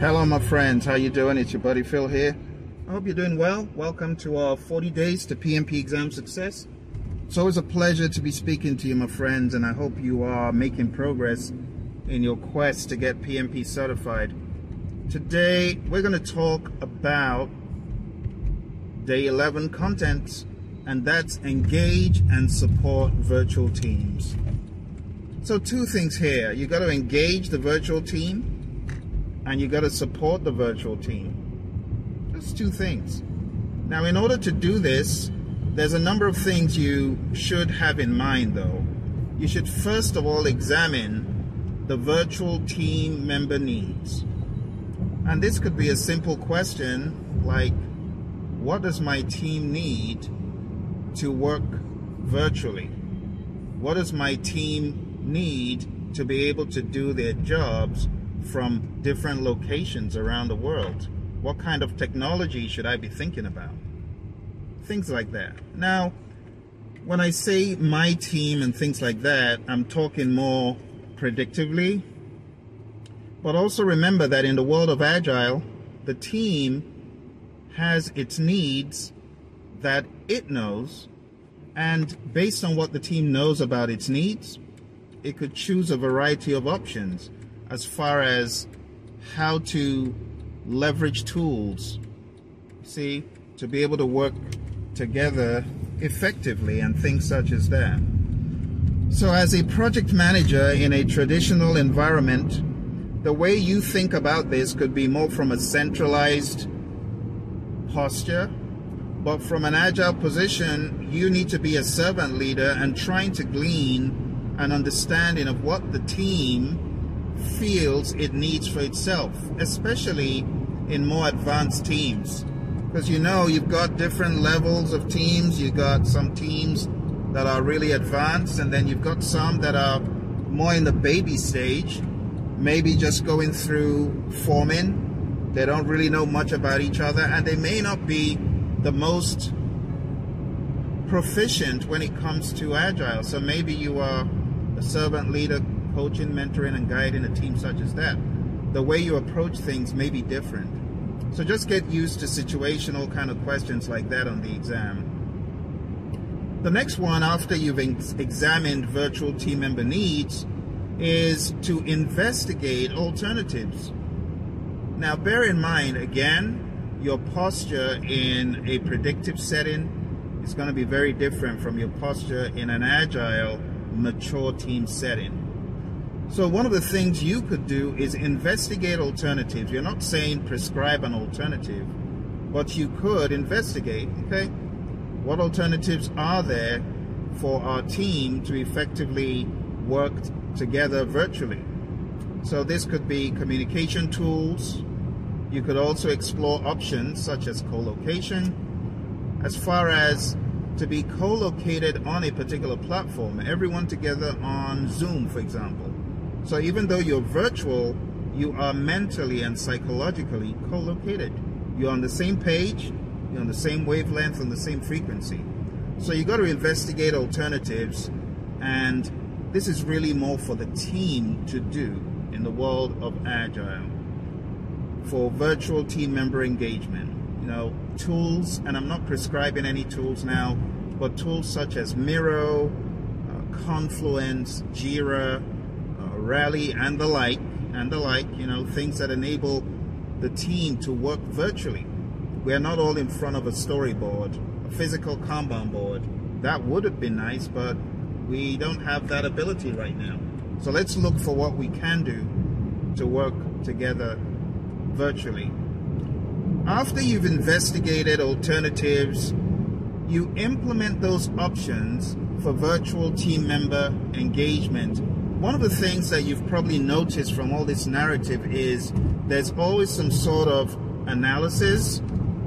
Hello my friends, how you doing? It's your buddy Phil here. I hope you're doing well. Welcome to our 40 days to PMP exam success. It's always a pleasure to be speaking to you my friends and I hope you are making progress in your quest to get PMP certified. Today we're going to talk about day 11 content and that's engage and support virtual teams. So two things here. You got to engage the virtual team and you got to support the virtual team. That's two things. Now, in order to do this, there's a number of things you should have in mind, though. You should first of all examine the virtual team member needs. And this could be a simple question like, what does my team need to work virtually? What does my team need to be able to do their jobs from different locations around the world. What kind of technology should I be thinking about? Things like that. Now, when I say my team and things like that, I'm talking more predictively. But also remember that in the world of Agile, the team has its needs that it knows. And based on what the team knows about its needs, it could choose a variety of options as far as how to leverage tools, see, to be able to work together effectively and things such as that. So, as a project manager in a traditional environment, the way you think about this could be more from a centralized posture, but from an agile position, you need to be a servant leader and trying to glean an understanding of what the team feels it needs for itself, especially in more advanced teams. Because you know, you've got different levels of teams. You've got some teams that are really advanced, and then you've got some that are more in the baby stage, maybe just going through forming. They don't really know much about each other, and they may not be the most proficient when it comes to agile. So maybe you are a servant leader coaching, mentoring, and guiding a team such as that, the way you approach things may be different. So just get used to situational kind of questions like that on the exam. The next one, after you've examined virtual team member needs, is to investigate alternatives. Now, bear in mind, again, your posture in a predictive setting is going to be very different from your posture in an agile, mature team setting. So one of the things you could do is investigate alternatives. You're not saying prescribe an alternative, but you could investigate, okay? What alternatives are there for our team to effectively work together virtually? So this could be communication tools. You could also explore options such as co-location. As far as to be co-located on a particular platform, everyone together on Zoom, for example so even though you're virtual, you are mentally and psychologically co-located. You're on the same page, you're on the same wavelength, on the same frequency. So you got to investigate alternatives, and this is really more for the team to do in the world of Agile. For virtual team member engagement, you know, tools, and I'm not prescribing any tools now, but tools such as Miro, uh, Confluence, Jira, Rally, and the like, and the like, you know, things that enable the team to work virtually. We're not all in front of a storyboard, a physical Kanban board. That would have been nice, but we don't have that ability right now. So let's look for what we can do to work together virtually. After you've investigated alternatives, you implement those options for virtual team member engagement one of the things that you've probably noticed from all this narrative is there's always some sort of analysis,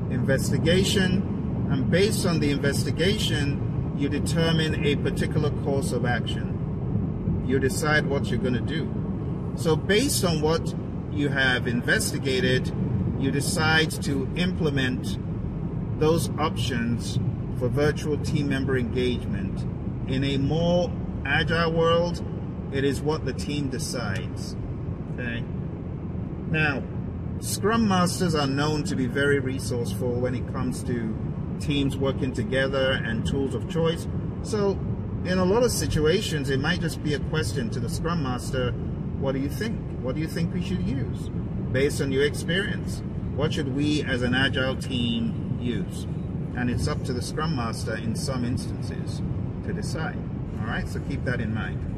investigation, and based on the investigation, you determine a particular course of action. You decide what you're going to do. So, based on what you have investigated, you decide to implement those options for virtual team member engagement in a more agile world it is what the team decides. Okay. Now, Scrum Masters are known to be very resourceful when it comes to teams working together and tools of choice. So, in a lot of situations, it might just be a question to the Scrum Master what do you think? What do you think we should use based on your experience? What should we as an agile team use? And it's up to the Scrum Master in some instances to decide. All right, so keep that in mind.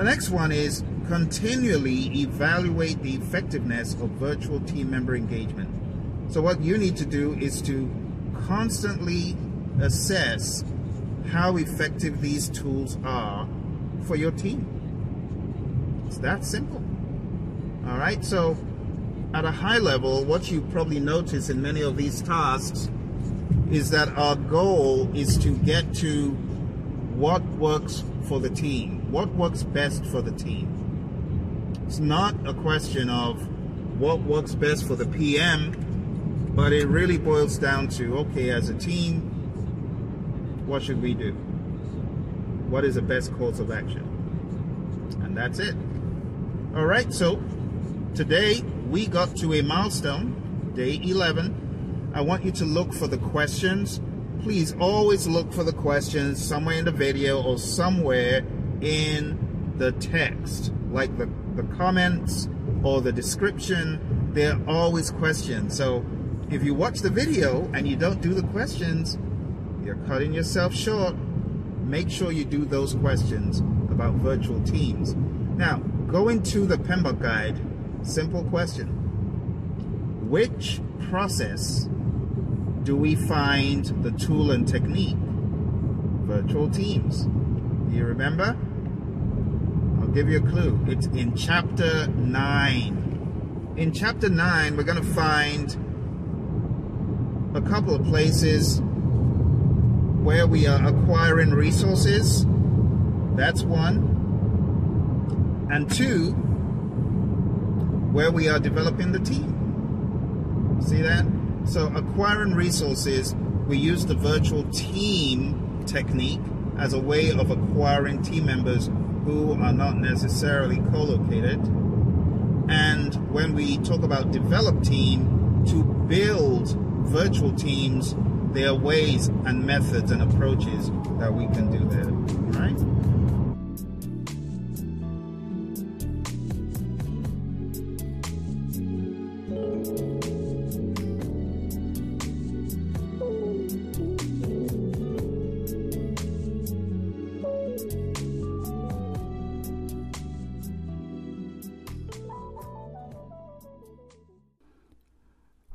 The next one is continually evaluate the effectiveness of virtual team member engagement. So, what you need to do is to constantly assess how effective these tools are for your team. It's that simple. All right, so at a high level, what you probably notice in many of these tasks is that our goal is to get to what works for the team, what works best for the team. It's not a question of what works best for the PM, but it really boils down to okay, as a team, what should we do? What is the best course of action? And that's it. All right, so today we got to a milestone, day 11. I want you to look for the questions. Please always look for the questions somewhere in the video or somewhere in the text, like the, the comments or the description. There are always questions. So if you watch the video and you don't do the questions, you're cutting yourself short. Make sure you do those questions about virtual teams. Now, going to the PMBOK guide, simple question. Which process do we find the tool and technique? Virtual teams. Do you remember? Give you a clue. It's in chapter 9. In chapter 9, we're going to find a couple of places where we are acquiring resources. That's one. And two, where we are developing the team. See that? So acquiring resources, we use the virtual team technique as a way of acquiring team members who are not necessarily co-located. And when we talk about develop team, to build virtual teams, there are ways and methods and approaches that we can do that. Right?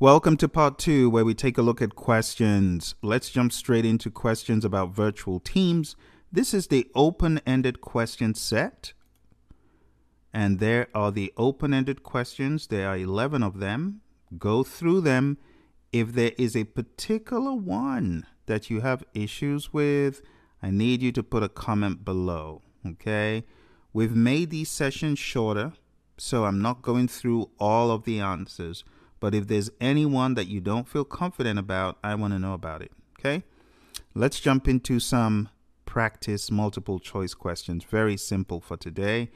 Welcome to part two, where we take a look at questions. Let's jump straight into questions about virtual teams. This is the open ended question set. And there are the open ended questions. There are 11 of them. Go through them. If there is a particular one that you have issues with, I need you to put a comment below. Okay? We've made these sessions shorter, so I'm not going through all of the answers. But if there's anyone that you don't feel confident about, I want to know about it. Okay? Let's jump into some practice multiple choice questions. Very simple for today.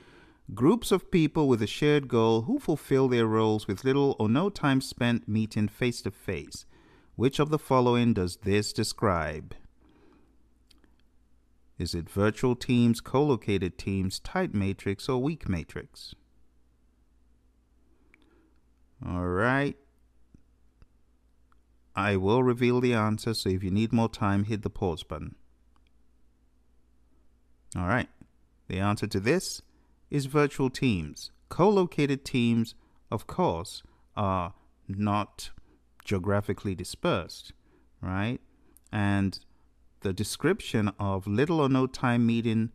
Groups of people with a shared goal who fulfill their roles with little or no time spent meeting face to face. Which of the following does this describe? Is it virtual teams, co located teams, tight matrix, or weak matrix? All right. I will reveal the answer, so if you need more time, hit the pause button. All right. The answer to this is virtual teams. Co located teams, of course, are not geographically dispersed, right? And the description of little or no time meeting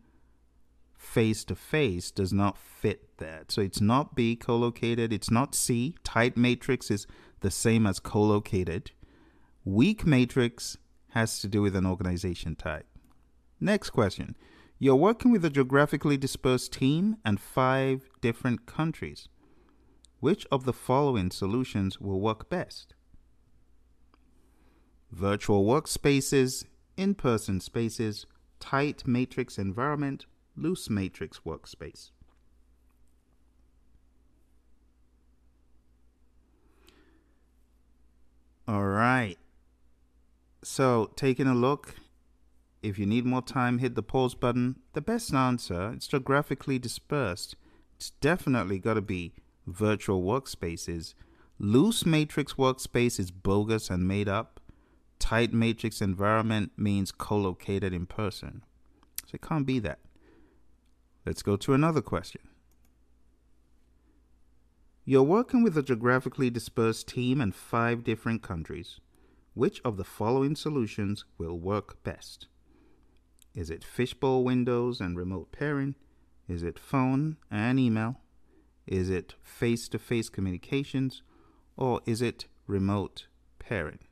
face to face does not fit that. So it's not B co-located, it's not C. Tight matrix is the same as co-located. Weak matrix has to do with an organization type. Next question. You're working with a geographically dispersed team and five different countries. Which of the following solutions will work best? Virtual workspaces, in person spaces, tight matrix environment, loose matrix workspace. All right. So, taking a look, if you need more time, hit the pause button. The best answer, it's geographically dispersed. It's definitely got to be virtual workspaces. Loose matrix workspace is bogus and made up. Tight matrix environment means co located in person. So it can't be that. Let's go to another question. You're working with a geographically dispersed team in five different countries. Which of the following solutions will work best? Is it fishbowl windows and remote pairing? Is it phone and email? Is it face to face communications? Or is it remote pairing?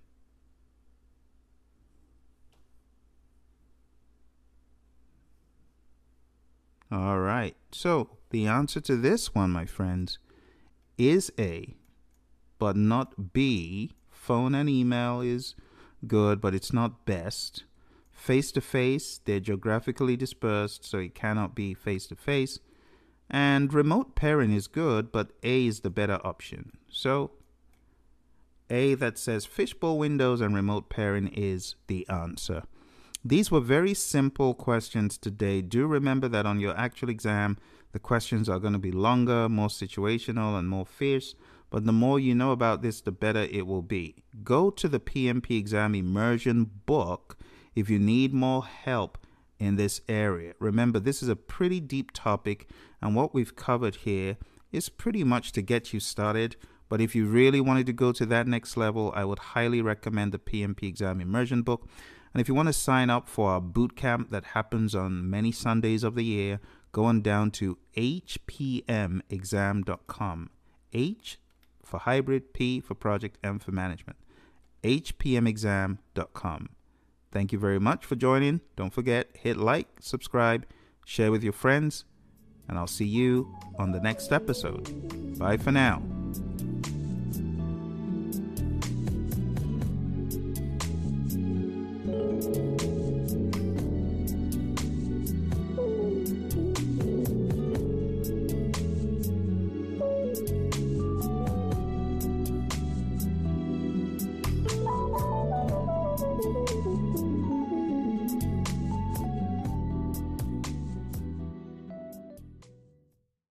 All right. So the answer to this one, my friends, is A, but not B. Phone and email is good, but it's not best. Face to face, they're geographically dispersed, so it cannot be face to face. And remote pairing is good, but A is the better option. So A that says fishbowl windows and remote pairing is the answer. These were very simple questions today. Do remember that on your actual exam, the questions are going to be longer, more situational, and more fierce. But the more you know about this, the better it will be. Go to the PMP exam immersion book if you need more help in this area. Remember, this is a pretty deep topic, and what we've covered here is pretty much to get you started. But if you really wanted to go to that next level, I would highly recommend the PMP exam immersion book. And if you want to sign up for our boot camp that happens on many Sundays of the year, go on down to hpmexam.com. H for hybrid, P for project, M for management. hpmexam.com. Thank you very much for joining. Don't forget, hit like, subscribe, share with your friends, and I'll see you on the next episode. Bye for now.